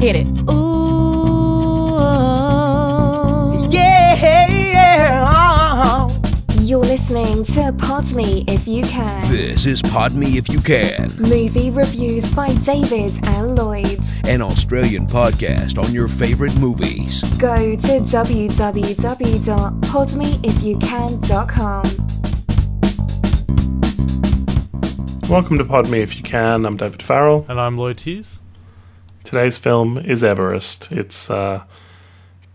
Hit it. Ooh, Yeah, yeah. Uh-huh. You're listening to Pod Me If You Can. This is Pod Me If You Can, Movie reviews by David and Lloyd. an Australian podcast on your favorite movies. Go to www.podme if you can.com. Welcome to Pod Me If You Can. I'm David Farrell. And I'm Lloyd Hughes. Today's film is Everest. It's uh,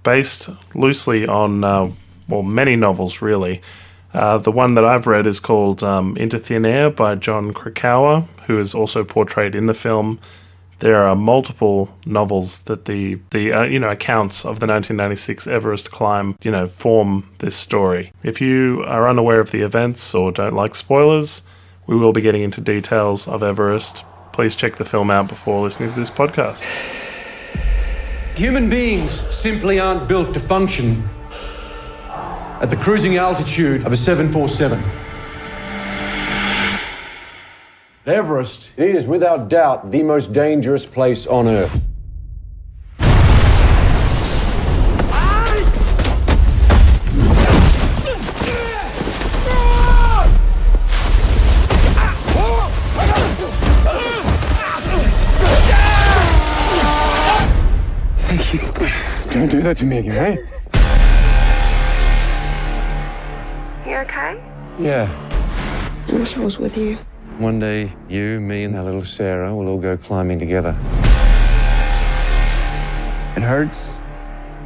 based loosely on, uh, well, many novels, really. Uh, the one that I've read is called um, Into Thin Air by Jon Krakauer, who is also portrayed in the film. There are multiple novels that the the uh, you know accounts of the 1996 Everest climb you know form this story. If you are unaware of the events or don't like spoilers, we will be getting into details of Everest. Please check the film out before listening to this podcast. Human beings simply aren't built to function at the cruising altitude of a 747. Everest is without doubt the most dangerous place on Earth. Don't do that to me again, eh? You okay? Yeah. I wish I was with you. One day, you, me, and that little Sarah will all go climbing together. It hurts.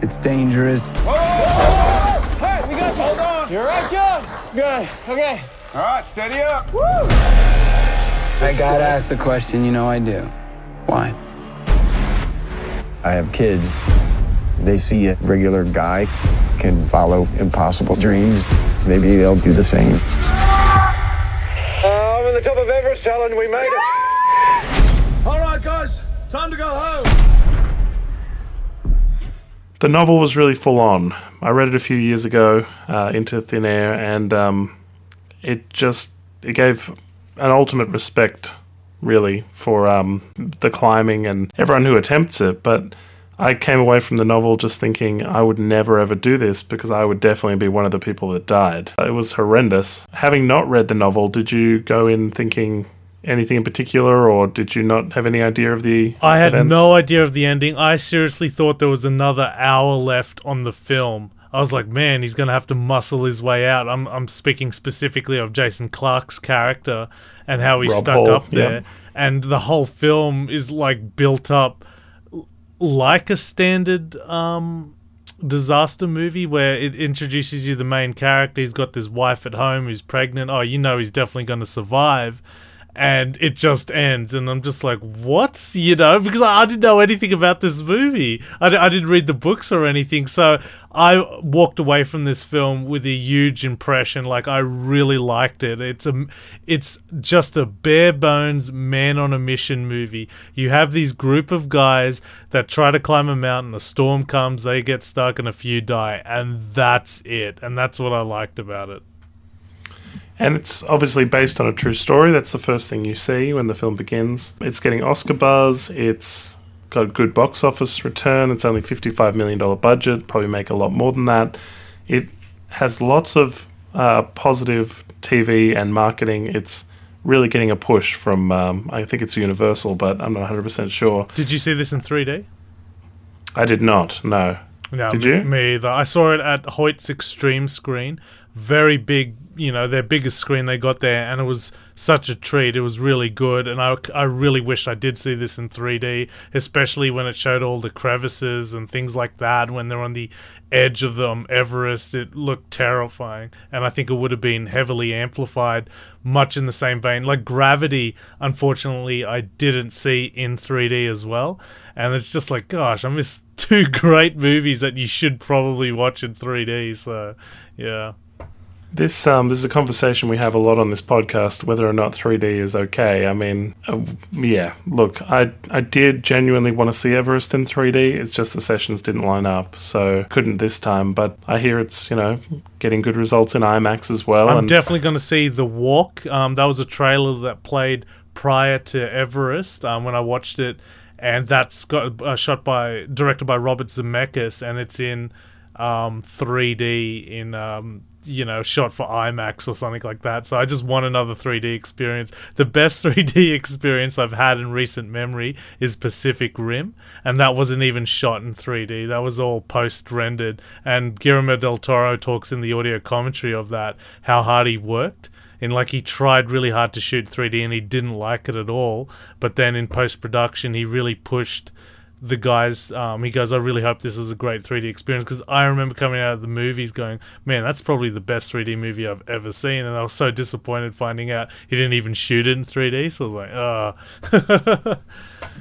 It's dangerous. Whoa, whoa, whoa, hey, we got you. Hold on. You're right, John. Good. Okay. All right, steady up. Woo. I gotta ask the question, you know I do. Why? I have kids. They see a regular guy can follow impossible dreams. Maybe they'll do the same. I'm on the top of Everest, Alan. We made it. All right, guys, time to go home. The novel was really full on. I read it a few years ago, uh, Into Thin Air, and um, it just it gave an ultimate respect, really, for um, the climbing and everyone who attempts it. But I came away from the novel just thinking I would never ever do this because I would definitely be one of the people that died. It was horrendous. Having not read the novel, did you go in thinking anything in particular, or did you not have any idea of the? I had events? no idea of the ending. I seriously thought there was another hour left on the film. I was like, man, he's gonna have to muscle his way out. I'm I'm speaking specifically of Jason Clarke's character and how he Rob stuck Hall, up there. yeah. And the whole film is like built up like a standard um disaster movie where it introduces you the main character. He's got this wife at home who's pregnant. Oh, you know he's definitely going to survive. And it just ends, and I'm just like, what? You know, because I, I didn't know anything about this movie. I, I didn't read the books or anything. So I walked away from this film with a huge impression. Like, I really liked it. It's a, it's just a bare bones man on a mission movie. You have these group of guys that try to climb a mountain, a storm comes, they get stuck, and a few die. And that's it. And that's what I liked about it. And it's obviously based on a true story. That's the first thing you see when the film begins. It's getting Oscar buzz. It's got a good box office return. It's only $55 million budget, probably make a lot more than that. It has lots of uh, positive TV and marketing. It's really getting a push from, um, I think it's Universal, but I'm not 100% sure. Did you see this in 3D? I did not, no. No, Did me- you? Me either. I saw it at Hoyts Xtreme Screen. Very big, you know, their biggest screen they got there, and it was such a treat. It was really good, and I, I really wish I did see this in 3D, especially when it showed all the crevices and things like that. When they're on the edge of the um, Everest, it looked terrifying, and I think it would have been heavily amplified, much in the same vein. Like Gravity, unfortunately, I didn't see in 3D as well, and it's just like, gosh, I missed two great movies that you should probably watch in 3D. So, yeah. This um, this is a conversation we have a lot on this podcast, whether or not 3D is okay. I mean, uh, yeah. Look, I I did genuinely want to see Everest in 3D. It's just the sessions didn't line up, so couldn't this time. But I hear it's you know getting good results in IMAX as well. I'm and definitely going to see The Walk. Um, that was a trailer that played prior to Everest um, when I watched it, and that's got uh, shot by directed by Robert Zemeckis, and it's in um, 3D in um, you know shot for IMAX or something like that. So I just want another 3D experience. The best 3D experience I've had in recent memory is Pacific Rim, and that wasn't even shot in 3D. That was all post rendered. And Guillermo del Toro talks in the audio commentary of that how hard he worked. And like he tried really hard to shoot 3D and he didn't like it at all. But then in post production, he really pushed the guys um, he goes i really hope this is a great 3d experience. Because i remember coming out of the movies going man that's probably the best 3d movie i've ever seen. And i was so disappointed finding out he didn't even shoot it in 3d so i was like oh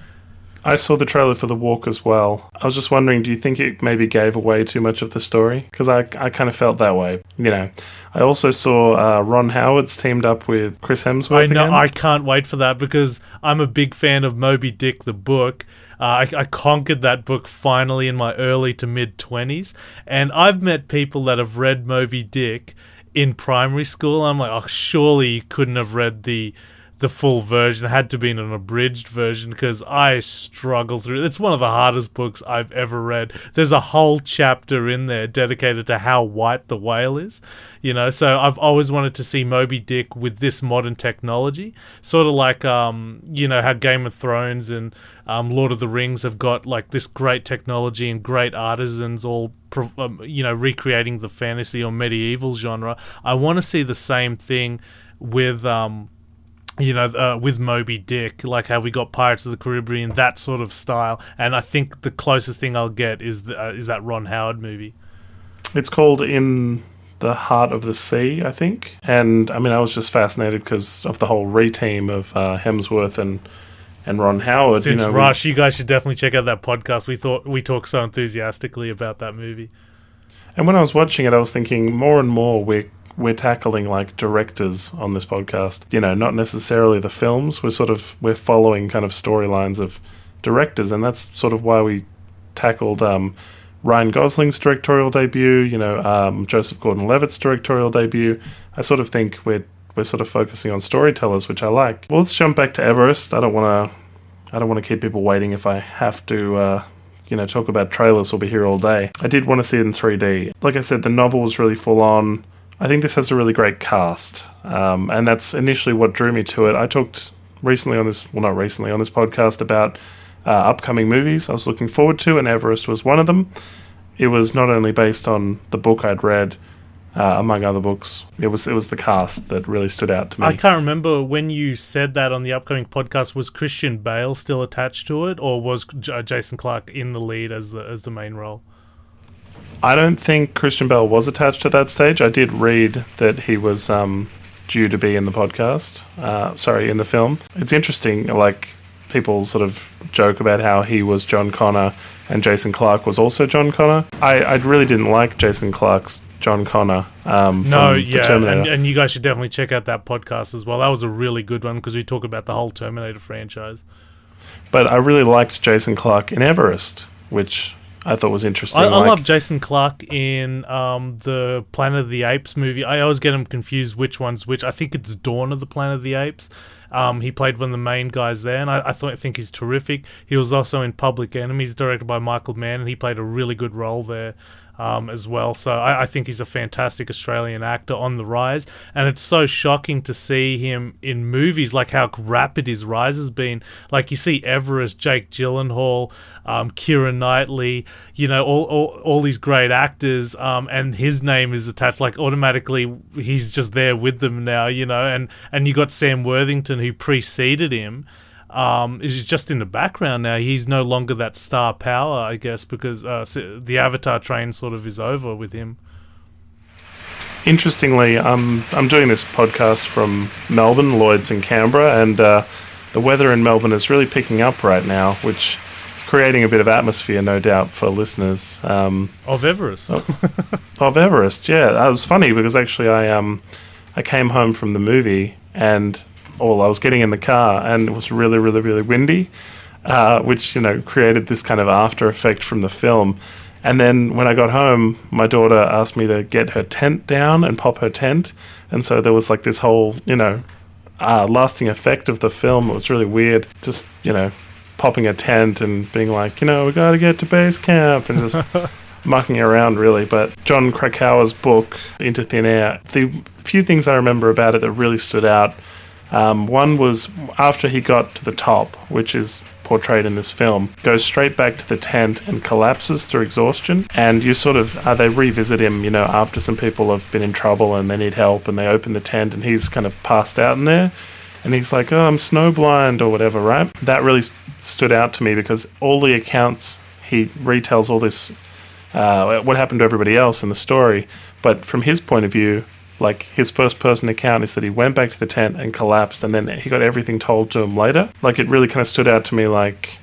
I saw the trailer for The Walk as well. I was just wondering, do you think it maybe gave away too much of the story? Because I, I kind of felt that way. You know, I also saw uh, Ron Howard's teamed up with Chris Hemsworth. I know. Again. I can't wait for that because I'm a big fan of Moby Dick, the book. Uh, I, I conquered that book finally in my early to mid 20s. And I've met people that have read Moby Dick in primary school. I'm like, oh, surely you couldn't have read the the full version. It had to be an abridged version because I struggle through it. It's one of the hardest books I've ever read. There's a whole chapter in there dedicated to how white the whale is. You know, so I've always wanted to see Moby Dick with this modern technology, sort of like um, you know how Game of Thrones and um, Lord of the Rings have got like this great technology and great artisans all um, you know recreating the fantasy or medieval genre. I want to see the same thing with um you know, uh, with Moby Dick, like how we got Pirates of the Caribbean, that sort of style. And I think the closest thing I'll get is the, uh, is that Ron Howard movie. It's called In the Heart of the Sea, I think. And I mean, I was just fascinated because of the whole re-team of uh, Hemsworth and and Ron Howard. Since you know, Rush, we, you guys should definitely check out that podcast. We thought we talked so enthusiastically about that movie. And when I was watching it, I was thinking more and more we're we're tackling like directors on this podcast. You know, not necessarily the films. We're sort of we're following kind of storylines of directors, and that's sort of why we tackled um, Ryan Gosling's directorial debut. You know, um, Joseph Gordon-Levitt's directorial debut. I sort of think we're we're sort of focusing on storytellers, which I like. Well, let's jump back to Everest. I don't want to. I don't want to keep people waiting if I have to. Uh, you know, talk about trailers. We'll be here all day. I did want to see it in 3D. Like I said, the novel was really full on. I think this has a really great cast, um, and that's initially what drew me to it. I talked recently on this, well, not recently, on this podcast about uh, upcoming movies I was looking forward to, and Everest was one of them. It was not only based on the book I'd read, uh, among other books. It was it was the cast that really stood out to me. I can't remember when you said that on the upcoming podcast. Was Christian Bale still attached to it, or was J- uh, Jason Clarke in the lead as the as the main role? I don't think Christian Bale was attached at that stage. I did read that he was um, due to be in the podcast. Uh, sorry, in the film. It's interesting. Like people sort of joke about how he was John Connor and Jason Clarke was also John Connor. I, I really didn't like Jason Clarke's John Connor. Um, no, yeah, and, and, you guys should definitely check out that podcast as well. That was a really good one because we talk about the whole Terminator franchise. But I really liked Jason Clarke in Everest, which I thought was interesting. I, I like, love Jason Clarke in um, the Planet of the Apes movie. I always get him confused which one's which. I think it's Dawn of the Planet of the Apes. Um, he played one of the main guys there, and I, I, I think he's terrific. He was also in Public Enemies, directed by Michael Mann, and he played a really good role there um, as well. So I, I, think he's a fantastic Australian actor on the rise, and it's so shocking to see him in movies like how rapid his rise has been. Like you see Everest, Jake Gyllenhaal, um, Knightley, you know, all, all all these great actors, um, and his name is attached. Like automatically, he's just there with them now, you know. And and you got Sam Worthington who preceded him um, is just in the background now. He's no longer that star power, I guess, because uh, the Avatar train sort of is over with him. Interestingly, I'm I'm doing this podcast from Melbourne, Lloyd's in Canberra, and uh, the weather in Melbourne is really picking up right now, which is creating a bit of atmosphere, no doubt, for listeners. Um, of Everest. of, of Everest, yeah. That was funny because actually I um I came home from the movie and all. I was getting in the car and it was really, really, really windy, uh, which you know created this kind of after effect from the film. And then when I got home, my daughter asked me to get her tent down and pop her tent, and so there was like this whole you know uh, lasting effect of the film. It was really weird. Just you know, popping a tent and being like, you know, we got to get to base camp and just mucking around really. But Jon Krakauer's book Into Thin Air, the few things I remember about it that really stood out. Um, one was after he got to the top, which is portrayed in this film, goes straight back to the tent and collapses through exhaustion. And you sort of, uh, they revisit him, you know, after some people have been in trouble and they need help and they open the tent and he's kind of passed out in there. And he's like, oh, I'm snowblind or whatever, right? That really s- stood out to me because all the accounts, he retells all this, uh, what happened to everybody else in the story. But from his point of view, like his first person account is that he went back to the tent and collapsed and then he got everything told to him later. Like it really kind of stood out to me like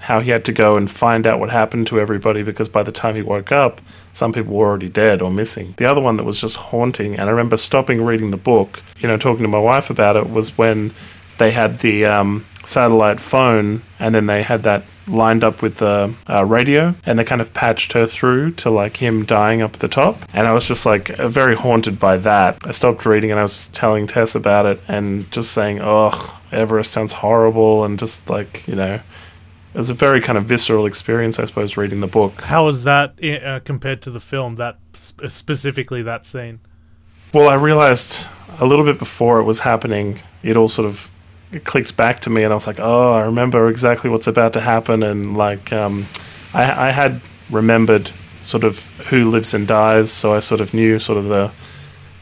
how he had to go and find out what happened to everybody because by the time he woke up some people were already dead or missing. The other one that was just haunting and i remember stopping reading the book you know talking to my wife about it was when they had the um, satellite phone and then they had that lined up with the uh, radio and they kind of patched her through to like him dying up at the top and i was just like uh, very haunted by that i stopped reading and i was just telling tess about it and just saying oh everest sounds horrible and just like you know it was a very kind of visceral experience i suppose reading the book How was that uh, compared to the film? That sp- specifically that scene. Well, I realized a little bit before it was happening, it all sort of it clicked back to me, and I was like, "Oh, I remember exactly what's about to happen." And like, um, I, I had remembered sort of who lives and dies, so I sort of knew sort of the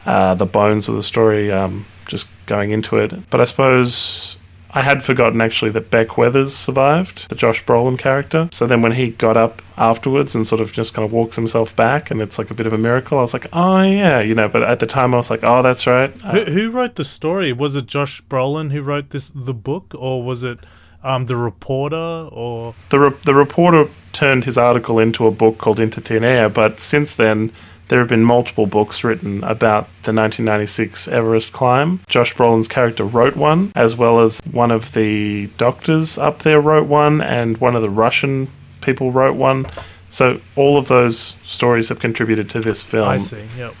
uh, the bones of the story um, just going into it. But I suppose I had forgotten actually that Beck Weathers survived, the Josh Brolin character. So then when he got up afterwards and sort of just kind of walks himself back, and it's like a bit of a miracle, I was like, oh yeah, you know. But at the time, I was like, oh, that's right. Who, who wrote the story? Was it Josh Brolin who wrote this the book, or was it um, the reporter? Or the re- the reporter turned his article into a book called Into Thin Air, but since then there have been multiple books written about the 1996 Everest climb. Josh Brolin's character wrote one, as well as one of the doctors up there wrote one, and one of the Russian people wrote one. So all of those stories have contributed to this film. I see. Yep.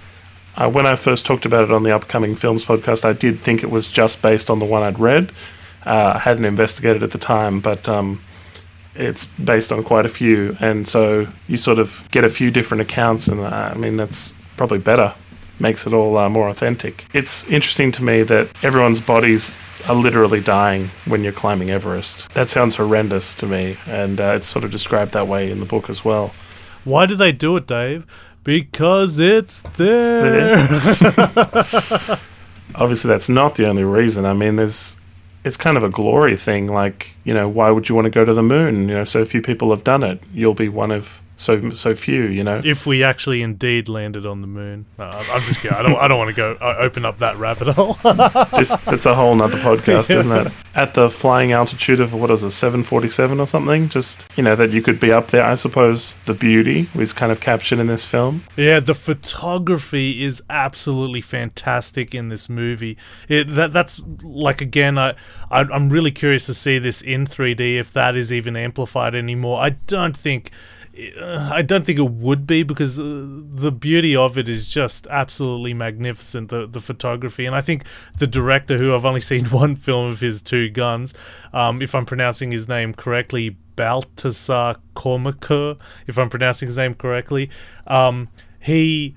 Uh, when I first talked about it on the upcoming films podcast, I did think it was just based on the one I'd read. Uh, I hadn't investigated at the time, but um, it's based on quite a few, and so you sort of get a few different accounts, and uh, I mean that's probably better, makes it all uh, more authentic. It's interesting to me that everyone's bodies are literally dying when you're climbing Everest. That sounds horrendous to me, and uh, it's sort of described that way in the book as well. Why do they do it, Dave? Because it's there. Obviously, that's not the only reason. I mean, there's it's kind of a glory thing. Like, you know, why would you want to go to the moon? You know, so few people have done it. You'll be one of so so few. You know, if we actually indeed landed on the moon, no, I'm just kidding. I don't. I don't want to go uh, open up that rabbit hole. this, that's a whole nother podcast, isn't it? At the flying altitude of what is it, seven forty seven or something? Just you know that you could be up there. I suppose the beauty was kind of captured in this film. Yeah, the photography is absolutely fantastic in this movie. It that that's like again, I, I I'm really curious to see this in 3D if that is even amplified anymore. I don't think. Uh, I don't think it would be because uh, the beauty of it is just absolutely magnificent. The the photography, and I think the director, who I've only seen one film of his, Two Guns, um, if I'm pronouncing his name correctly, Baltasar Kormakur, if I'm pronouncing his name correctly, um, he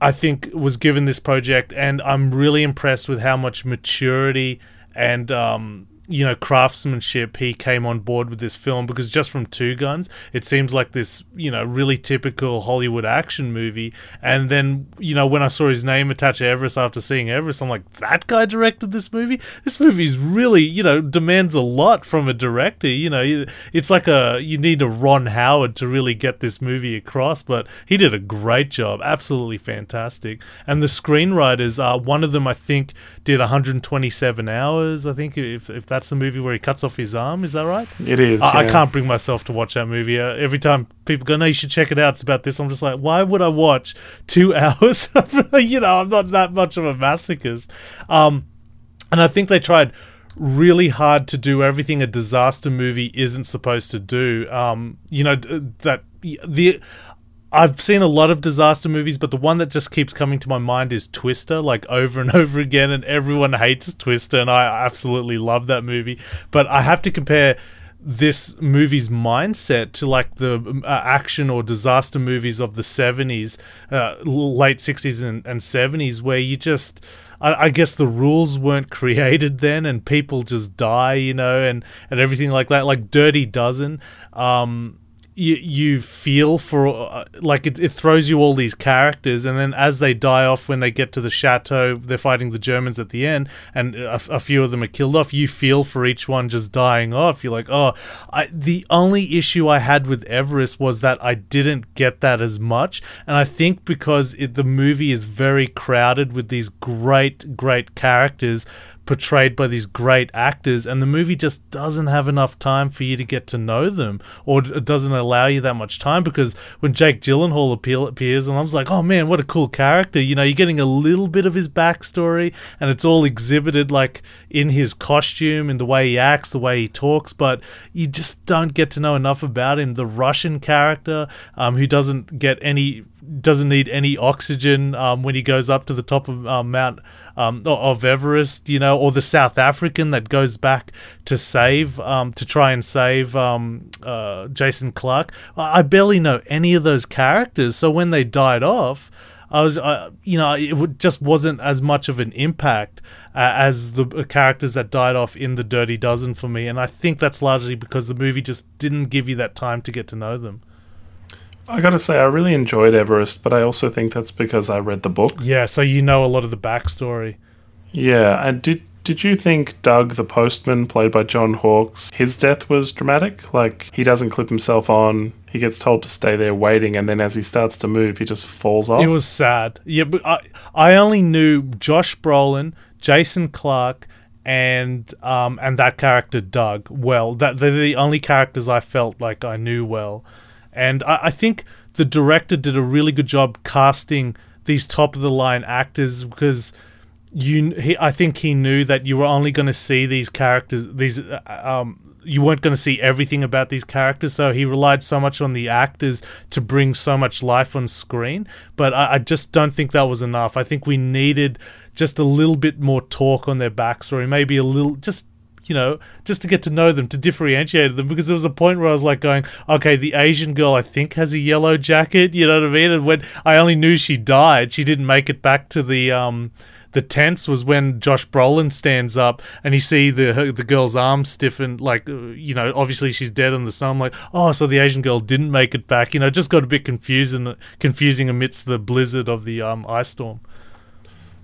I think was given this project, and I'm really impressed with how much maturity and um, you know craftsmanship he came on board with this film because just from Two Guns, it seems like this you know really typical Hollywood action movie, and then you know when I saw his name attached to Everest after seeing Everest, I'm like that guy directed this movie. This movie's really you know demands a lot from a director. You know, it's like a you need a Ron Howard to really get this movie across, but he did a great job, absolutely fantastic. And the screenwriters, uh, one of them I think did 127 hours. I think if if that's the movie where he cuts off his arm, is that right? It is. I, I can't bring myself to watch that movie. Uh, every time people go, "No, you should check it out." It's about this. I'm just like, why would I watch two hours? you know, I'm not that much of a masochist. Um, and I think they tried really hard to do everything a disaster movie isn't supposed to do. Um, you know that the. I've seen a lot of disaster movies, but the one that just keeps coming to my mind is Twister, like over and over again, and everyone hates Twister, and I absolutely love that movie. But I have to compare this movie's mindset to like the uh, action or disaster movies of the 70s, uh, late 60s and, and 70s, where you just. I, I guess the rules weren't created then, and people just die, you know, and, and everything like that. Like Dirty Dozen, um, you you feel for uh, like it, it throws you all these characters and then as they die off when they get to the chateau they're fighting the germans at the end and a, a few of them are killed off you feel for each one just dying off. You're like oh I, the only issue i had with everest was that i didn't get that as much and i think because it, the movie is very crowded with these great great characters portrayed by these great actors, and the movie just doesn't have enough time for you to get to know them, or it doesn't allow you that much time. Because when Jake Gyllenhaal appears, and I was like, oh man, what a cool character! You know, you're getting a little bit of his backstory, and it's all exhibited like in his costume, in the way he acts, the way he talks, but you just don't get to know enough about him. The Russian character, um, who doesn't get any doesn't need any oxygen um, when he goes up to the top of um, Mount um, of Everest, you know, or the South African that goes back to save um, to try and save um, uh, Jason Clarke. I barely know any of those characters, so when they died off. I was, uh, you know, it just wasn't as much of an impact uh, as the uh, characters that died off in the Dirty Dozen for me, and I think that's largely because the movie just didn't give you that time to get to know them. I gotta say, I really enjoyed Everest, but I also think that's because I read the book. Yeah, so you know a lot of the backstory. Yeah, and did did you think Doug the postman, played by John Hawkes, his death was dramatic? Like he doesn't clip himself on, he gets told to stay there waiting, and then as he starts to move, he just falls off. It was sad. Yeah, but I I only knew Josh Brolin, Jason Clarke, and um and that character Doug well. That they're the only characters I felt like I knew well. And I, I think the director did a really good job casting these top of the line actors because you he, I think he knew that you were only going to see these characters these uh, um you weren't going to see everything about these characters. So he relied so much on the actors to bring so much life on screen. But I, I just don't think that was enough. I think we needed just a little bit more talk on their backstory maybe a little just you know, just to get to know them, to differentiate them. Because there was a point where I was like going, okay, the Asian girl I think has a yellow jacket. You know what I mean? And when I only knew she died, she didn't make it back to the um the tense was when Josh Brolin stands up and you see the the girl's arm stiffen, like you know, obviously she's dead in the snow. I'm like, oh, so the Asian girl didn't make it back. You know, just got a bit confusing, confusing amidst the blizzard of the um, ice storm.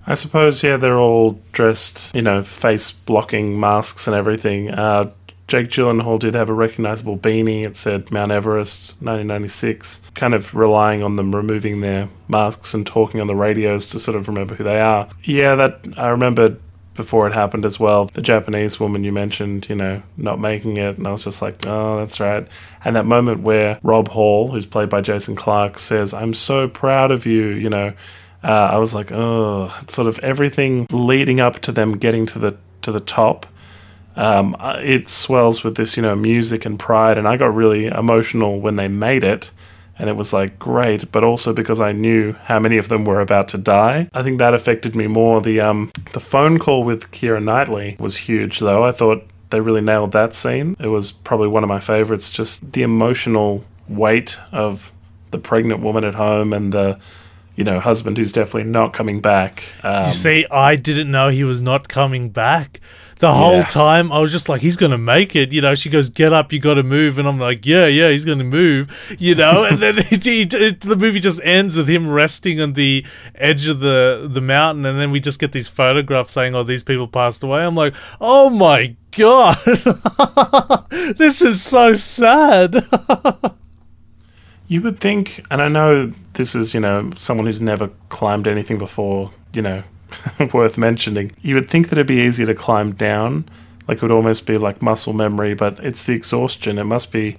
I suppose, yeah, they're all dressed, you know, face blocking masks and everything. Uh, Jake Gyllenhaal did have a recognizable beanie. It said Mount Everest 1996, kind of relying on them removing their masks and talking on the radios to sort of remember who they are. Yeah, that I remember before it happened as well. The Japanese woman you mentioned, you know, not making it, and I was just like, oh, that's right. And that moment where Rob Hall, who's played by Jason Clarke, says, I'm so proud of you, you know uh, I was like, oh, it's sort of everything leading up to them getting to the to the top. Um, uh, it swells with this, you know, music and pride, and I got really emotional when they made it, and it was like great, but also because I knew how many of them were about to die. I think that affected me more. The um, the phone call with Keira Knightley was huge, though. I thought they really nailed that scene. It was probably one of my favorites. Just the emotional weight of the pregnant woman at home and the you know, husband who's definitely not coming back. Um, you see, I didn't know he was not coming back. The whole yeah. time, I was just like, he's going to make it. You know, she goes, get up, you got to move. And I'm like, yeah, yeah, he's going to move, you know. and then it, it, it, the movie just ends with him resting on the edge of the, the mountain. And then we just get these photographs saying, oh, these people passed away. I'm like, oh my God. this is so sad. You would think, and I know this is, you know, someone who's never climbed anything before, you know, worth mentioning. You would think that it'd be easier to climb down, like it would almost be like muscle memory, but it's the exhaustion. It must be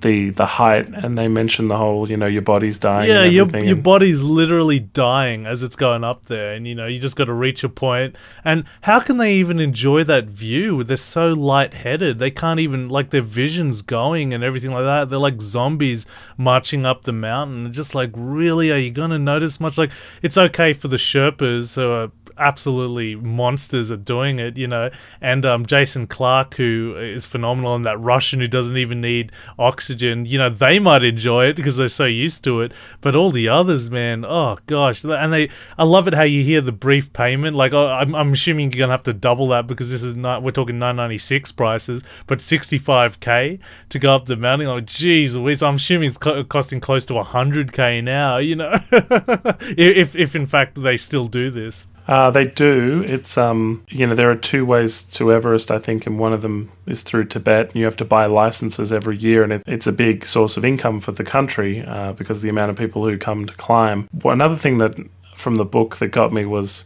the the height, and they mention the whole, you know, your body's dying. yeah, your your body's literally dying as it's going up there, and you know you just got to reach a point. And how can they even enjoy that view? They're so lightheaded. They can't even like their vision's going and everything like that. They're like zombies marching up the mountain. Just like, really, are you gonna notice much? Like, it's okay for the Sherpas who are absolutely monsters at doing it, you know. And um, Jason Clarke, who is phenomenal, and that Russian who doesn't even need oxygen, you know, they might enjoy it because they're so used to it. But all the others, man, oh gosh, and they, I love it how you hear the brief payment. Like, oh, I'm, I'm assuming you're gonna have to double that because this is not, we're talking 996 prices, but 65k to go up the mountain. Like, geez, I'm assuming it's co- costing close to 100k now. You know, if if in fact they still do this. Uh, they do. It's um, you know, there are two ways to Everest, I think, and one of them is through Tibet. And you have to buy licenses every year, and it, it's a big source of income for the country uh, because of the amount of people who come to climb. Well, another thing that from the book that got me was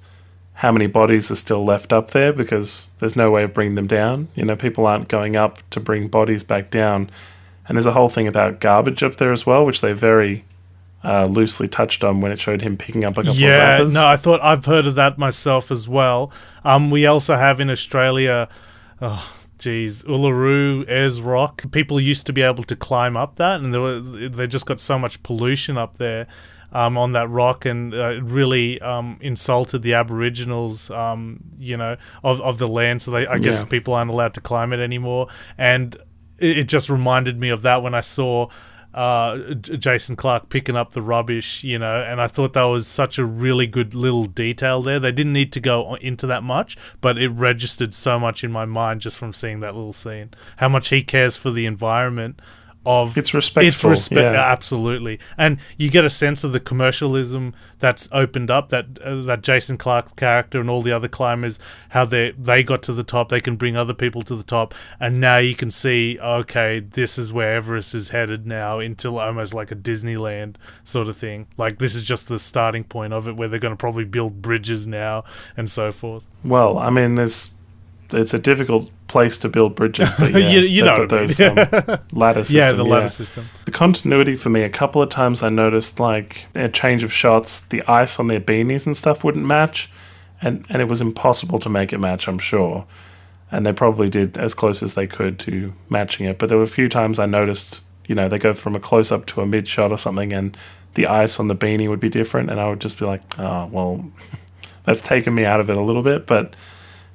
how many bodies are still left up there because there's no way of bringing them down. You know, people aren't going up to bring bodies back down, and there's a whole thing about garbage up there as well, which they very uh, loosely touched on when it showed him picking up a couple of Yeah, no, I thought I've heard of that myself as well. Um, we also have in Australia, oh, geez, Uluru, Ayers Rock. People used to be able to climb up that, and there were, they just got so much pollution up there. Um, on that rock, and uh, really um, insulted the Aboriginals, um, you know, of, of the land. So they, I guess, Yeah. people aren't allowed to climb it anymore. And it, it just reminded me of that when I saw uh, Jason Clarke picking up the rubbish, you know, and I thought that was such a really good little detail there. They didn't need to go into that much, but it registered so much in my mind just from seeing that little scene. How much he cares for the environment. Of It's respectful, It's respect, yeah. absolutely, and you get a sense of the commercialism that's opened up. That uh, that Jason Clarke character and all the other climbers, how they they got to the top, they can bring other people to the top, and now you can see, okay, this is where Everest is headed now, into almost like a Disneyland sort of thing. Like this is just the starting point of it, where they're going to probably build bridges now and so forth. Well, I mean, there's it's a difficult place to build bridges, but yeah, You- you know got I mean. those um, ladder system. yeah, the ladder system. The continuity for me, a couple of times I noticed like a change of shots, the ice on their beanies and stuff wouldn't match, and and it was impossible to make it match. I'm sure, and they probably did as close as they could to matching it. But there were a few times I noticed, you know, they go from a close up to a mid shot or something, and the ice on the beanie would be different, and I would just be like, oh well, that's taken me out of it a little bit, but.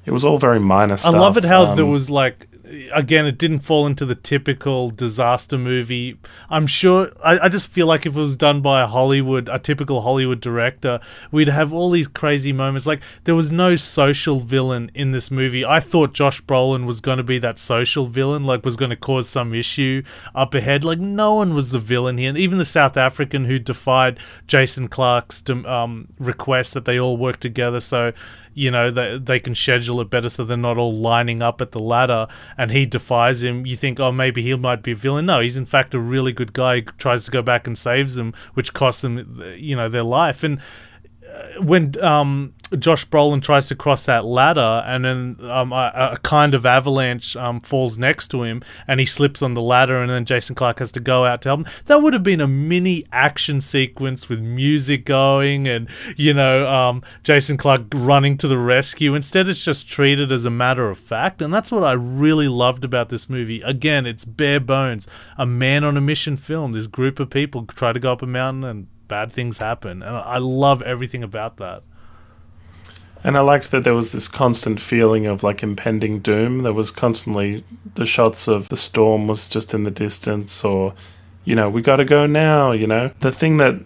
It was all very minor stuff. I love it how Um, there was like again it didn't fall into the typical disaster movie. I'm sure I, I just feel like if it was done by a Hollywood a typical Hollywood director, we'd have all these crazy moments. Like there was no social villain in this movie. I thought Josh Brolin was gonna be that social villain, like was gonna cause some issue up ahead. Like no one was the villain here. And even the South African who defied Jason Clarke's um, request that they all work together so you know they, they can schedule it better so they're not all lining up at the ladder and he defies him. You think oh maybe he might be a villain. No he's in fact a really good guy tries to go back and saves them which costs them you know their life. And uh, when um, Josh Brolin tries to cross that ladder, and then um, a, a kind of avalanche um, falls next to him, and he slips on the ladder, and then Jason Clarke has to go out to help him. That would have been a mini action sequence with music going, and you know, um, Jason Clarke running to the rescue. Instead, it's just treated as a matter of fact, and that's what I really loved about this movie. Again, it's bare bones, a man on a mission film. This group of people try to go up a mountain and bad things happen and i love everything about that And I liked that there was this constant feeling of like impending doom. There was constantly the shots of the storm was just in the distance, or, you know, we got to go now, you know. The thing that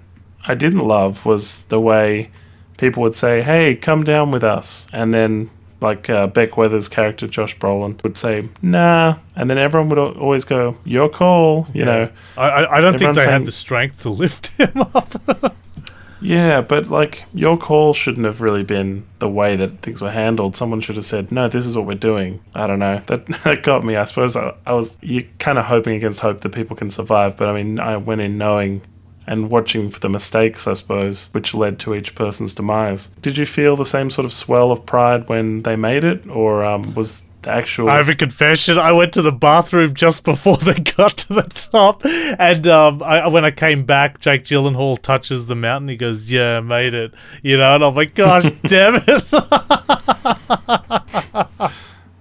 I didn't love was the way people would say, hey, come down with us. And then, like uh, Beck Weathers' character, Josh Brolin, would say, nah. And then everyone would always go, your call, you know. I, I, I don't think they saying- had the strength to lift him up. Yeah, but like your call shouldn't have really been the way that things were handled. Someone should have said, "No, this is what we're doing." I don't know. That that got me. I suppose I, I was you kind of hoping against hope that people can survive, but I mean, I went in knowing and watching for the mistakes, I suppose, which led to each person's demise. Did you feel the same sort of swell of pride when they made it, or um, was the actual. I have a confession. I went to the bathroom just before they got to the top, and um, I, when I came back, Jake Gyllenhaal touches the mountain. He goes, "Yeah, made it," you know, and I'm like, "Gosh, damn it!"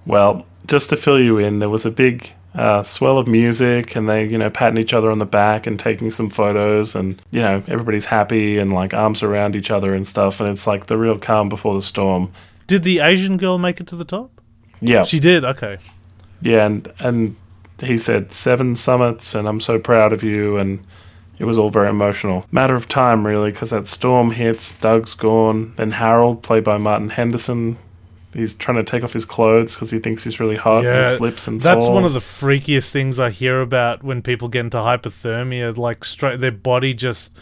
Well, just to fill you in, there was a big uh, swell of music, and they, you know, patting each other on the back and taking some photos, and you know, everybody's happy and like arms around each other and stuff, and it's like the real calm before the storm. Did the Asian girl make it to the top? Yeah, She did. Okay. yeah, and and he said seven summits, and I'm so proud of you, and it was all very emotional. Matter of time, really, because that storm hits. Doug's gone. Then Harold, played by Martin Henderson, he's trying to take off his clothes because he thinks he's really hot. and slips and that's falls. one of the freakiest things I hear about when people get into hypothermia. Like straight, their body just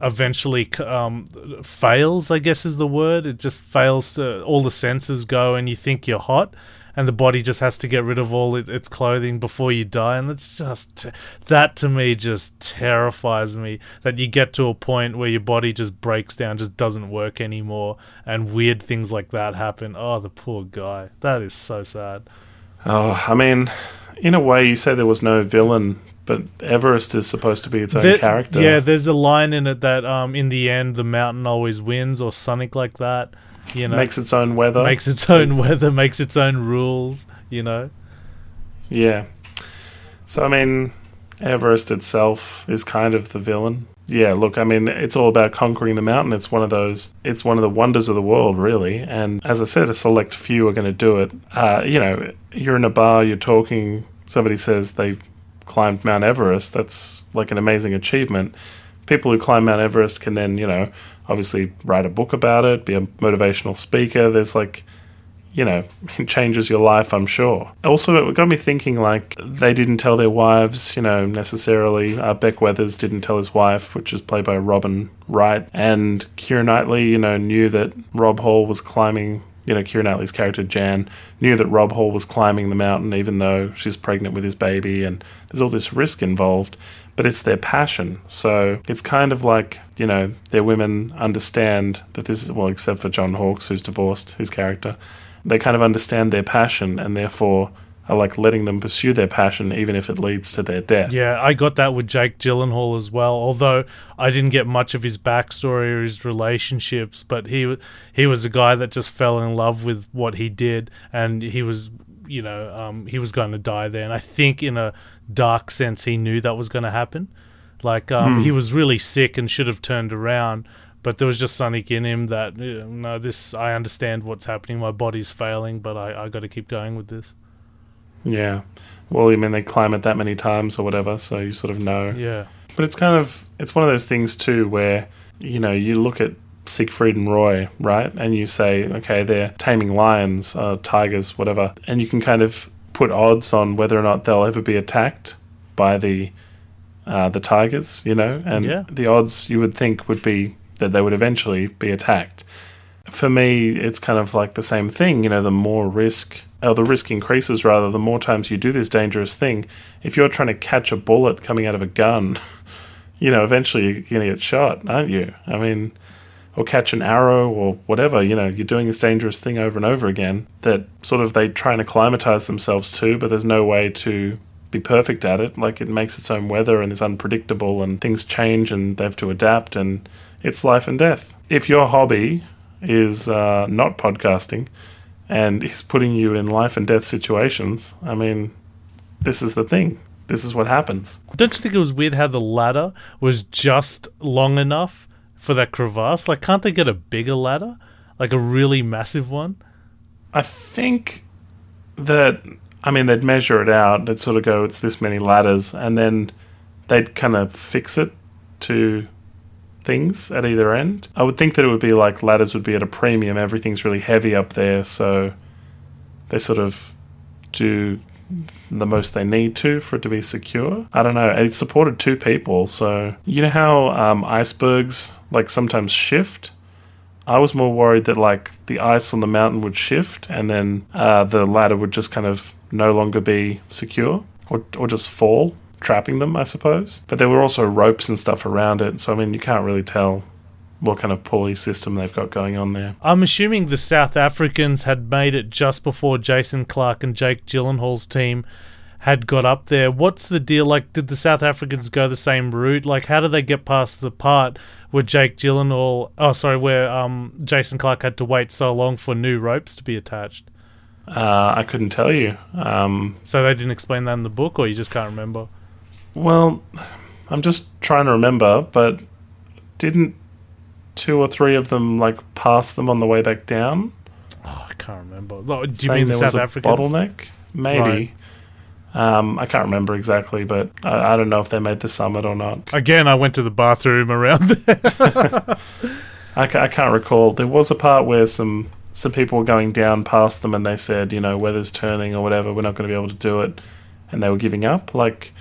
eventually um, fails. I guess is the word. It just fails to all the senses go, and you think you're hot. And the body just has to get rid of all it, its clothing before you die, and it's just that to me just terrifies me. That you get to a point where your body just breaks down, just doesn't work anymore, and weird things like that happen. Oh, the poor guy. That is so sad. Oh, I mean, in a way, you say there was no villain, but Everest is supposed to be its own There- character. Yeah, there's a line in it that um, in the end the mountain always wins, or something like that. You know, makes its own weather. makes its own weather, makes its own rules. You know, yeah. So I mean, Everest itself is kind of the villain. Yeah, look, I mean, it's all about conquering the mountain. It's one of those. It's one of the wonders of the world, really. And as I said, a select few are going to do it. Uh, you know, you're in a bar, you're talking. Somebody says they've climbed Mount Everest. That's like an amazing achievement. People who climb Mount Everest can then, you know, obviously write a book about it, be a motivational speaker. There's like, you know, it changes your life, I'm sure. Also, it got me thinking like they didn't tell their wives, you know, necessarily. Uh, Beck Weathers didn't tell his wife, which is played by Robin Wright. And Keira Knightley, you know, knew that Rob Hall was climbing, you know, Keira Knightley's character, Jan, knew that Rob Hall was climbing the mountain even though she's pregnant with his baby and there's all this risk involved. But it's their passion. So it's kind of like, you know, their women understand that this is, well, except for John Hawkes, who's divorced, his character they kind of understand their passion and therefore are like letting them pursue their passion even if it leads to their death. yeah, I got that with Jake Gyllenhaal as well. Although I didn't get much of his backstory or his relationships, but he he was a guy that just fell in love with what he did, and he was, you know, um, he was going to die there. And I think in a dark sense, he knew that was going to happen. Like um, he was really sick and should have turned around, but there was just something in him that you know, no, this I understand what's happening. My body's failing, but I I got to keep going with this. Yeah. Well, I mean, they climb it that many times or whatever, so you sort of know. Yeah. But it's kind of, it's one of those things too where, you know, you look at Siegfried and Roy, right? And you say, okay, they're taming lions, uh, tigers, whatever. And you can kind of put odds on whether or not they'll ever be attacked by the uh, the tigers, you know? And Yeah. the odds you would think would be that they would eventually be attacked. For me, it's kind of like the same thing. You know, the more risk, or the risk increases rather, the more times you do this dangerous thing. If you're trying to catch a bullet coming out of a gun, you know, eventually you're going to get shot, aren't you? I mean, or catch an arrow or whatever, you know, you're doing this dangerous thing over and over again that sort of they try and acclimatize themselves to, but there's no way to be perfect at it. Like it makes its own weather and it's unpredictable and things change and they have to adapt and it's life and death. If your hobby is uh, not podcasting and he's putting you in life and death situations, I mean, this is the thing. This is what happens. Don't you think it was weird how the ladder was just long enough for that crevasse? Like, can't they get a bigger ladder? Like a really massive one? I think that I mean they'd measure it out. They'd sort of go, it's this many ladders, and then they'd kind of fix it to things at either end. I would think that it would be like ladders would be at a premium. Everything's really heavy up there, so they sort of do the most they need to for it to be secure. I don't know. It supported two people, so you know how um, icebergs like sometimes shift. I was more worried that like the ice on the mountain would shift and then uh, the ladder would just kind of no longer be secure or or just fall, trapping them, I suppose. But there were also ropes and stuff around it, so I mean you can't really tell what kind of pulley system they've got going on there. I'm assuming the South Africans had made it just before Jason Clarke and Jake Gyllenhaal's team had got up there. What's the deal? Like, did the South Africans go the same route? Like, how did they get past the part where Jake Gyllenhaal? Oh, sorry, where um Jason Clarke had to wait so long for new ropes to be attached. Uh, I couldn't tell you. Um, So they didn't explain that in the book, or you just can't remember. Well, I'm just trying to remember, but didn't two or three of them like pass them on the way back down? Oh, I can't remember. Do you saying mean the there was South a Africans? bottleneck? Maybe. Um, I can't remember exactly, but I, I don't know if they made the summit or not. Again, I went to the bathroom around there. I, ca- I can't recall. There was a part where some some people were going down past them, and they said, you know, weather's turning or whatever. We're not going to be able to do it, and they were giving up. Like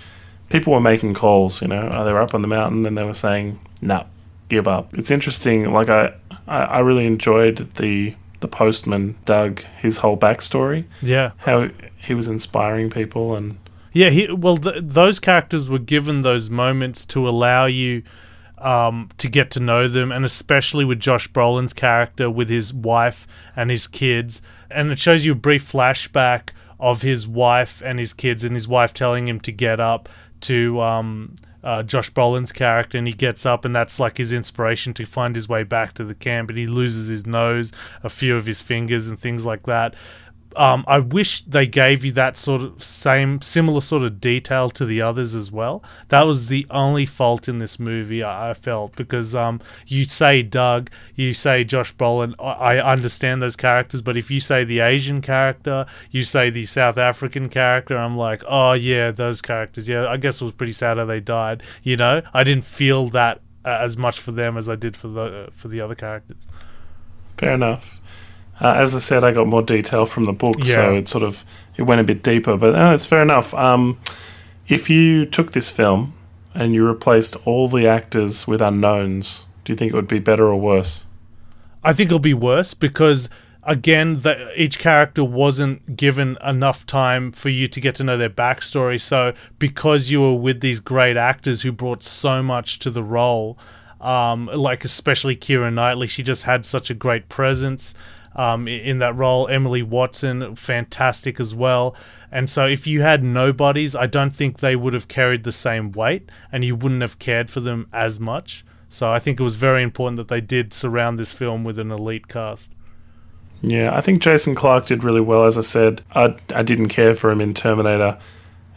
people were making calls. You know, they were up on the mountain, and they were saying, "No, give up." It's interesting. Like I, I, I really enjoyed the the postman Doug. His whole backstory. yeah. How he was inspiring people, and Yeah, he, well, th- those characters were given those moments to allow you um, to get to know them, and especially with Josh Brolin's character, with his wife and his kids, and it shows you a brief flashback of his wife and his kids, and his wife telling him to get up to um, uh, Josh Brolin's character, and he gets up, and that's like his inspiration to find his way back to the camp, and he loses his nose, a few of his fingers, and things like that um, I wish they gave you that sort of same similar sort of detail to the others as well. That was the only fault in this movie I, I felt because um, you say Doug, you say Josh Brolin. I, I understand those characters, but if you say the Asian character, you say the South African character, I'm like, oh yeah, those characters. Yeah, I guess it was pretty sad how they died. You know, I didn't feel that uh, as much for them as I did for the uh, for the other characters. fair enough. Uh, as I said, I got more detail from the book, so it sort of it went a bit deeper. But uh, it's fair enough. Um, if you took this film and you replaced all the actors with unknowns, do you think it would be better or worse? I think it'll be worse because again, the, each character wasn't given enough time for you to get to know their backstory. So because you were with these great actors who brought so much to the role, um, like especially Keira Knightley, she just had such a great presence. Um, in that role, Emily Watson, fantastic as well. And so, if you had nobodies, I don't think they would have carried the same weight, and you wouldn't have cared for them as much. So I think it was very important that they did surround this film with an elite cast. Yeah, I think Jason Clarke did really well. As I said, I, I didn't care for him in Terminator,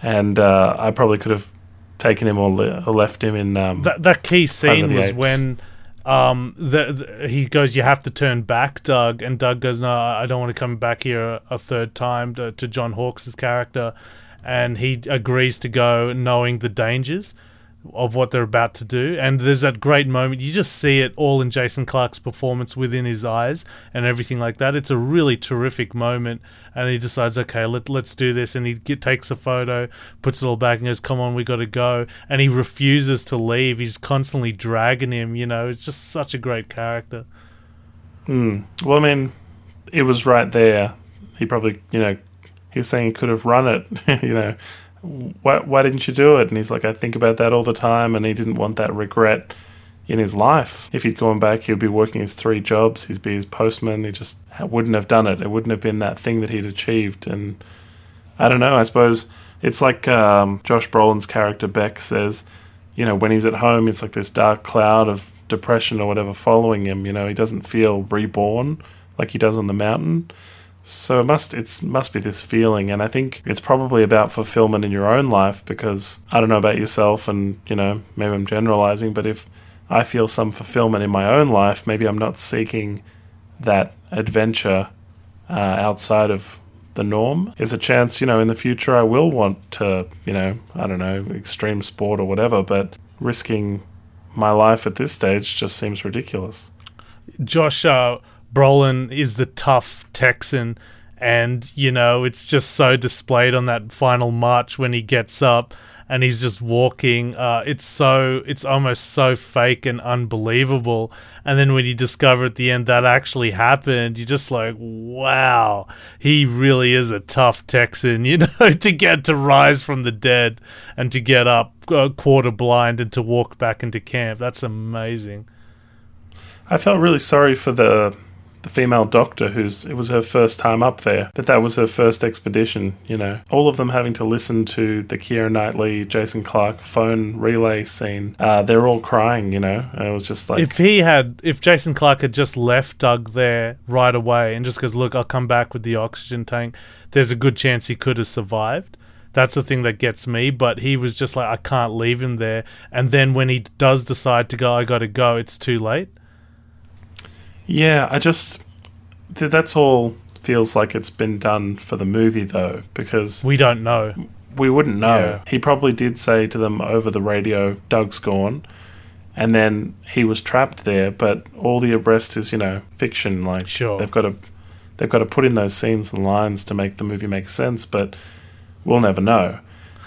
and uh, I probably could have taken him or, le- or left him in. Um, That that key scene was when um the, the- he goes, "You have to turn back, Doug," and Doug goes, "No, I don't want to come back here a, third time." To, to John Hawkes' character, and he agrees to go, knowing the dangers of what they're about to do. And there's that great moment. You just see it all in Jason Clarke's performance within his eyes and everything like that. It's a really terrific moment. And he decides, okay, let, let's do this. And he get, takes a photo, puts it all back, and goes, come on, we got to go. And he refuses to leave. He's constantly dragging him. You know, it's just such a great character. Hmm. Well, I mean, it was right there. He probably, you know, he was saying he could have run it. you know, why why didn't you do it? And he's like, I think about that all the time, and he didn't want that regret in his life. If he'd gone back, he'd be working his three jobs. He'd be his postman. He just wouldn't have done it. It wouldn't have been that thing that he'd achieved. And I don't know. I suppose it's like um, Josh Brolin's character Beck says. You know, when he's at home, it's like this dark cloud of depression or whatever following him. You know, he doesn't feel reborn like he does on the mountain. So it must it's must be this feeling, and I think it's probably about fulfillment in your own life because I don't know about yourself, and you know maybe I'm generalizing, but if I feel some fulfillment in my own life, maybe I'm not seeking that adventure uh, outside of the norm. There's a chance, you know, in the future I will want to, you know, I don't know, extreme sport or whatever, but risking my life at this stage just seems ridiculous. Josh uh, Brolin is the tough Texan, and you know it's just so displayed on that final march when he gets up and he's just walking. Uh, it's so it's almost so fake and unbelievable. And then when you discover at the end that actually happened, you're just like, wow, he really is a tough Texan. You know, to get to rise from the dead and to get up uh, quarter blind and to walk back into camp. That's amazing. I felt really sorry for the the female doctor who's it was her first time up there that that was her first expedition you know all of them having to listen to the Keira Knightley Jason Clarke phone relay scene uh, they're all crying you know and it was just like if he had, if Jason Clarke had just left Doug there right away and just goes, look, I'll come back with the oxygen tank, there's a good chance he could have survived. That's the thing that gets me. But he was just like, I can't leave him there. And then when he does decide to go, I got to go. It's too late. Yeah, I just th- that's all feels like it's been done for the movie though because We don't know. we wouldn't know. Yeah. He probably did say to them over the radio, "Doug's gone," and then he was trapped there. But all the rest is, you know, fiction. Like Sure. they've got to they've got to put in those scenes and lines to make the movie make sense. But we'll never know.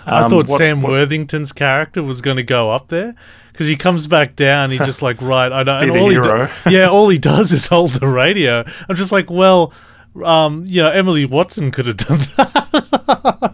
I Um, thought what- Sam what- Worthington's character was going to go up there because he comes back down. He just like right, I know. Be and all he hero. do- yeah, all he does is hold the radio. I'm just like, well, um, you know, Emily Watson could have done that.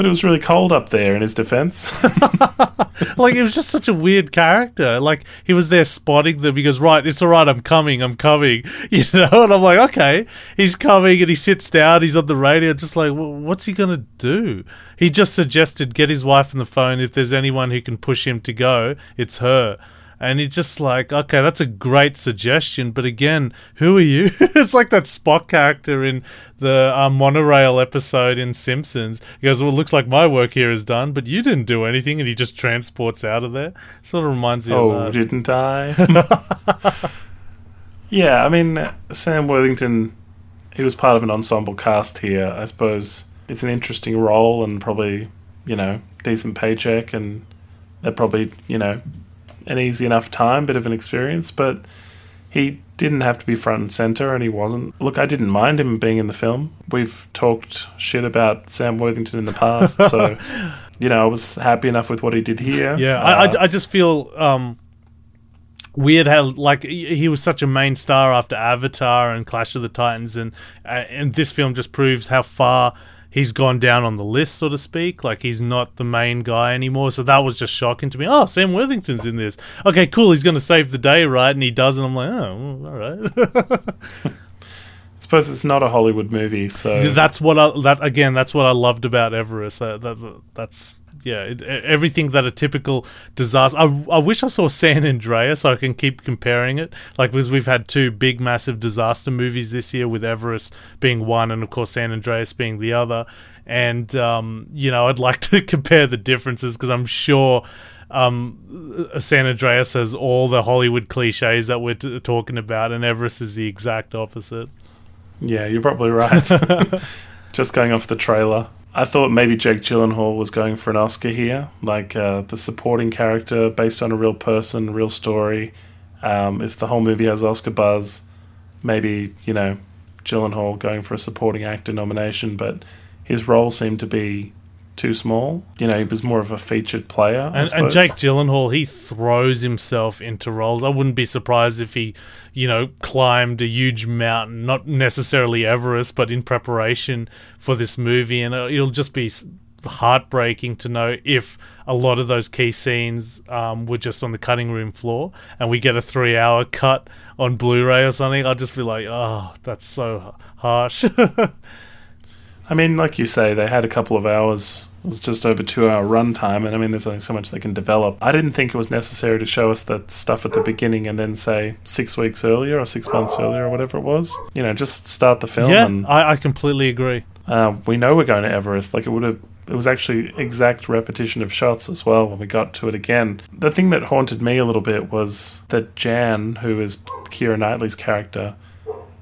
But it was really cold up there. In his defense, like it was just such a weird character. Like he was there spotting them. He goes, right, it's all right. I'm coming. I'm coming. You know, and I'm like, okay, he's coming, and he sits down. He's on the radio, just like, well, what's he gonna do? He just suggested get his wife on the phone. If there's anyone who can push him to go, it's her. And he's just like, okay, that's a great suggestion, but again, who are you? it's like that Spock character in the uh, monorail episode in Simpsons. He goes, well, it looks like my work here is done, but you didn't do anything, and he just transports out of there. Sort of reminds me oh, of that. didn't I? yeah, I mean, Sam Worthington, he was part of an ensemble cast here. I suppose it's an interesting role and probably, you know, decent paycheck, and they're probably, you know, an easy enough time, bit of an experience, but he didn't have to be front and center, and he wasn't. Look, I didn't mind him being in the film. We've talked shit about Sam Worthington in the past, so you know, I was happy enough with what he did here. Yeah, I, Uh, I, I just feel um, weird how like he he was such a main star after Avatar and Clash of the Titans, and uh, and this film just proves how far he's gone down on the list, so to speak. Like he's not the main guy anymore. So that was just shocking to me. Oh, Sam Worthington's in this. Okay, cool. He's going to save the day, right? And he does, and I'm like, oh, all right. suppose it's not a Hollywood movie, so that's what I that again. That's what I loved about Everest. That, that that's yeah, it, everything that a typical disaster. I, I wish I saw San Andreas so I can keep comparing it. Like because we've had two big, massive disaster movies this year, with Everest being one, and of course San Andreas being the other. And um, you know, I'd like to compare the differences because I'm sure. Um, San Andreas has all the Hollywood cliches that we're t- talking about, and Everest is the exact opposite. yeah, you're probably right. Just going off the trailer, I thought maybe Jake Gyllenhaal was going for an Oscar here, like uh, the supporting character based on a real person, real story. Um, if the whole movie has Oscar buzz, maybe you know Gyllenhaal going for a supporting actor nomination, but his role seemed to be too small. You know, he was more of a featured player. And, and. Jake Gyllenhaal, he throws himself into roles. I wouldn't be surprised if he, you know, climbed a huge mountain, not necessarily Everest, but in preparation for this movie. And uh, it'll just be heartbreaking to know if a lot of those key scenes um, were just on the cutting room floor and we get a three hour cut on Blu ray or something. I'll just be like, oh, that's so harsh. I mean, like you say, they had a couple of hours. It was just over two hour runtime, and I mean, there's only so much they can develop. I didn't think it was necessary to show us that stuff at the beginning and then say six weeks earlier or six months earlier or whatever it was. You know, just start the film, yeah, and I, I completely agree. uh, we know we're going to Everest. Like it would have. It was actually exact repetition of shots as well when we got to it again. The thing that haunted me a little bit was that Jan, who is Keira Knightley's character,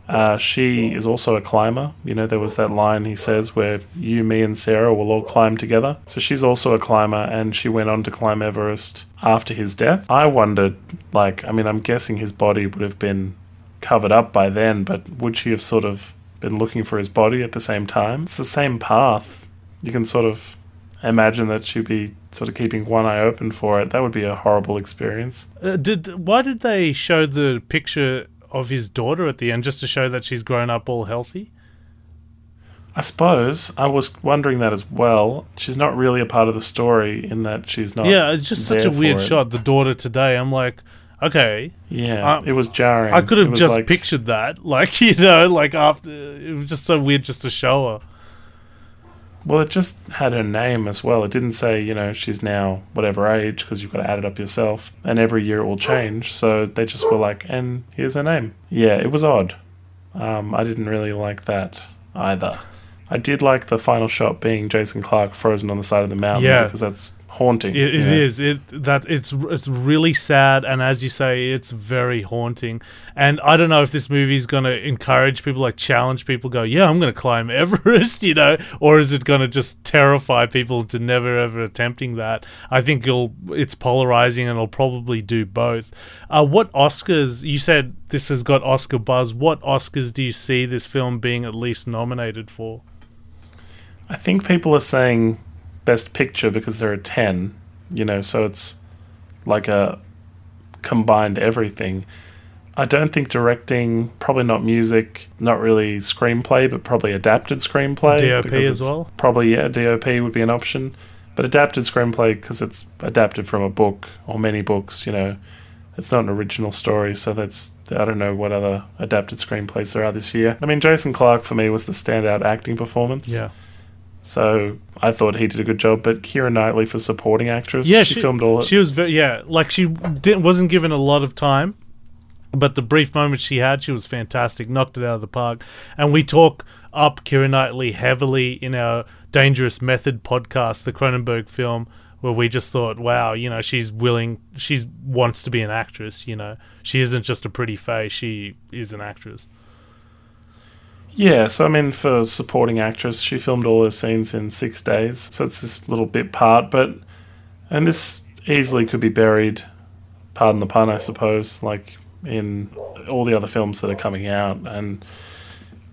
uh, she is also a climber. You know, there was that line he says where you, me, and Sarah will all climb together. So she's also a climber, and she went on to climb Everest after his death. I wondered, like, I mean, I'm guessing his body would have been covered up by then, but would she have sort of been looking for his body at the same time? It's the same path. You can sort of imagine that she'd be sort of keeping one eye open for it. That would be a horrible experience. Uh, did why did they show the picture of his daughter at the end just to show that she's grown up all healthy? I suppose I was wondering that as well. She's not really a part of the story in that she's not. yeah, it's just such a weird it. shot. The daughter today, I'm like, Okay, Yeah, Uh, it was jarring. I could have just like- pictured that, like you know, like after it was just so weird just to show her. Well, it just had her name as well. It didn't say, you know, she's now whatever age because you've got to add it up yourself. And every year it will change. So they just were like, and here's her name. Yeah, it was odd. Um, I didn't really like that either. I did like the final shot being Jason Clarke frozen on the side of the mountain Yeah. because that's haunting. It, it know? is it that it's it's really sad, and as you say, it's very haunting. And I don't know if this movie is going to encourage people, like challenge people, go, yeah, I'm going to climb Everest, you know, or is it going to just terrify people into never ever attempting that? I think it'll it's polarizing, and it'll probably do both. Uh, what Oscars? You said this has got Oscar buzz. What Oscars do you see this film being at least nominated for? I think people are saying best picture because there are 10, you know, so it's like a combined everything. I don't think directing, probably not music, not really screenplay, but probably adapted screenplay. DOP because as well? Probably, yeah, DOP would be an option. But adapted screenplay because it's adapted from a book or many books, you know. It's not an original story, so that's I don't know what other adapted screenplays there are this year. I mean, Jason Clarke for me was the standout acting performance. Yeah. So I thought he did a good job, but Keira Knightley for supporting actress, Yeah, she, filmed all. She was very yeah, like she didn't wasn't given a lot of time, but the brief moments she had, she was fantastic. Knocked it out of the park. And we talk up Keira Knightley heavily in our Dangerous Method podcast, the Cronenberg film, where we just thought, wow, you know, she's willing, she wants to be an actress. You know, she isn't just a pretty face; she is an actress. Yeah, so I mean, for supporting actress, she filmed all her scenes in six days. So it's this little bit part, but and this easily could be buried. Pardon the pun, I suppose. Like in all the other films that are coming out, and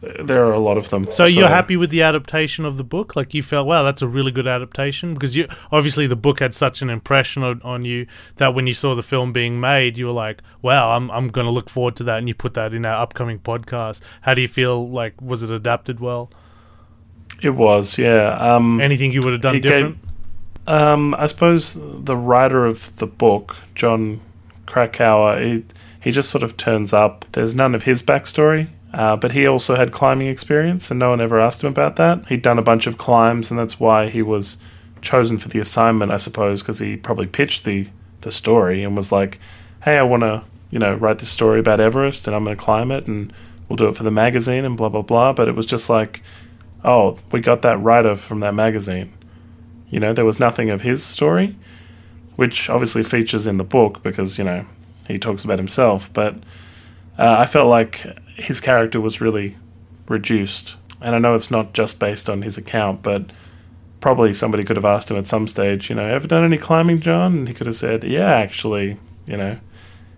there are a lot of them. So you're happy with the adaptation of the book? Like you felt, wow, that's a really good adaptation because you obviously the book had such an impression on, on you that when you saw the film being made, you were like, wow, I'm I'm going to look forward to that, and you put that in our upcoming podcast. How do you feel? Like, was it adapted well? It was, yeah. Um, Anything you would have done he gave- different? Um, I suppose the writer of the book, Jon Krakauer, he, he just sort of turns up. There's none of his backstory, uh, but he also had climbing experience, and no one ever asked him about that. He'd done a bunch of climbs, and that's why he was chosen for the assignment, I suppose, because he probably pitched the, the story and was like, hey, I want to, you know, write this story about Everest, and I'm going to climb it, and we'll do it for the magazine, and blah, blah, blah. But it was just like, oh, we got that writer from that magazine. You know, there was nothing of his story, which obviously features in the book because, you know, he talks about himself. But uh, I felt like his character was really reduced. And I know it's not just based on his account, but probably somebody could have asked him at some stage, you know, ever done any climbing, John? And he could have said, yeah, actually, you know,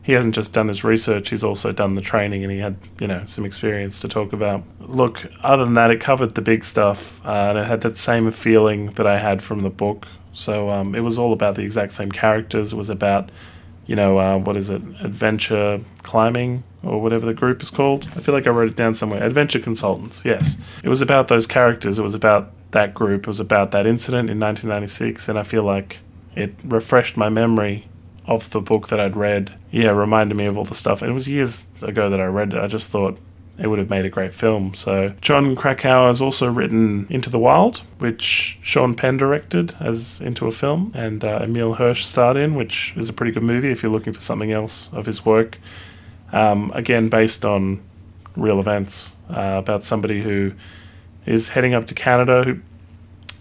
he hasn't just done his research, he's also done the training and he had, you know, some experience to talk about. Look, other than that, it covered the big stuff uh, and it had that same feeling that I had from the book. So um, it was all about the exact same characters. It was about, you know, uh, what is it, adventure climbing or whatever the group is called. I feel like I wrote it down somewhere. Adventure Consultants, yes. It was about those characters. It was about that group. It was about that incident in 1996. And I feel like it refreshed my memory of the book that I'd read. Yeah, reminded me of all the stuff. It was years ago that I read it. I just thought it would have made a great film. So Jon Krakauer has also written Into the Wild, which Sean Penn directed as into a film, and uh, Emile Hirsch starred in, which is a pretty good movie if you're looking for something else of his work. Um, again, based on real events uh, about somebody who is heading up to Canada. Who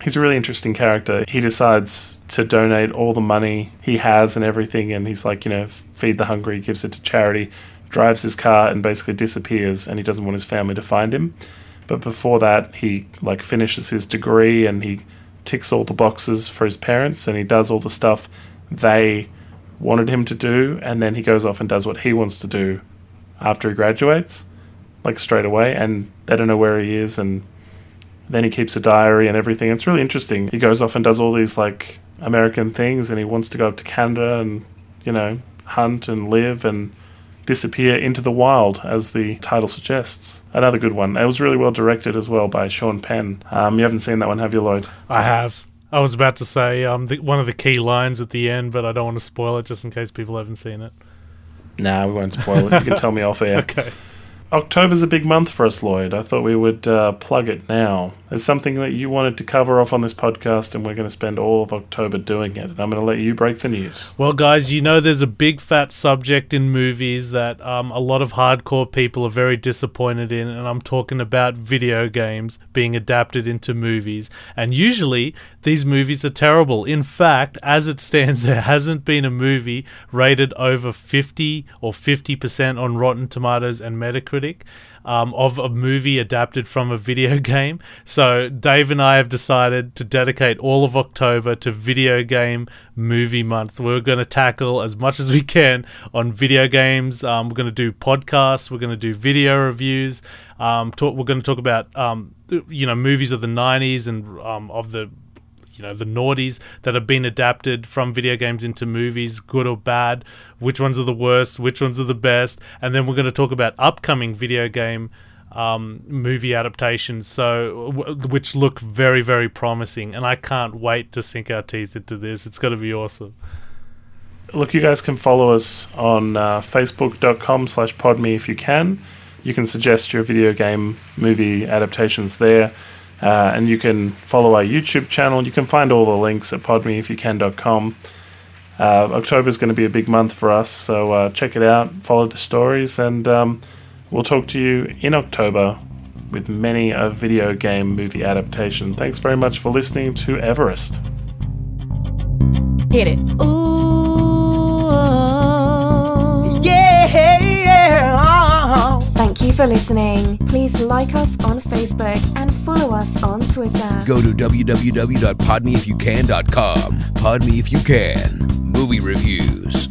he's a really interesting character. He decides to donate all the money he has and everything, and he's like, you know, feed the hungry, gives it to charity, drives his car, and basically disappears, and he doesn't want his family to find him. But before that, he like finishes his degree and he ticks all the boxes for his parents, and he does all the stuff they wanted him to do, and then he goes off and does what he wants to do after he graduates, like straight away, and they don't know where he is, and then he keeps a diary and everything. It's really interesting. He goes off and does all these like American things, and he wants to go up to Canada and you know hunt and live and disappear into the wild, as the title suggests. Another good one. It was really well directed as well by Sean Penn. Um, you haven't seen that one, have you, Lloyd? I have. I was about to say um, the, one of the key lines at the end, but I don't want to spoil it just in case people haven't seen it. Nah, we won't spoil it. You can tell me off air. Okay. October's a big month for us, Lloyd. I thought we would uh, plug it now. It's something that you wanted to cover off on this podcast, and we're going to spend all of October doing it. And I'm going to let you break the news. Well, guys, you know there's a big fat subject in movies that um, a lot of hardcore people are very disappointed in, and I'm talking about video games being adapted into movies. And usually, these movies are terrible. In fact, as it stands, there hasn't been a movie rated over 50 or 50% on Rotten Tomatoes and Metacritic. Um, of a movie adapted from a video game. So, Dave and I have decided to dedicate all of October to video game movie month. We're going to tackle as much as we can on video games. Um, we're going to do podcasts. We're going to do video reviews. Um, talk, we're going to talk about um, you know movies of the '90s and um, of the you know the naughties that have been adapted from video games into movies, good or bad. Which ones are the worst? Which ones are the best? And then we're going to talk about upcoming video game um, movie adaptations, so w- which look very very promising, and I can't wait to sink our teeth into this. It's going to be awesome. Look, you guys can follow us on uh, facebook.com slash podme if you can. You can suggest your video game movie adaptations there. Uh, and you can follow our YouTube channel. You can find all the links at podmeifyoucan.com. Uh, October is going to be a big month for us, so uh, check it out, follow the stories, and um, we'll talk to you in October with many a video game movie adaptation. Thanks very much for listening to Everest. Hit it. Yeah, Thank you for listening. Please like us on Facebook and follow us on Twitter. Go to www.podmeifyoucan.com. Pod Me If You Can. Movie reviews.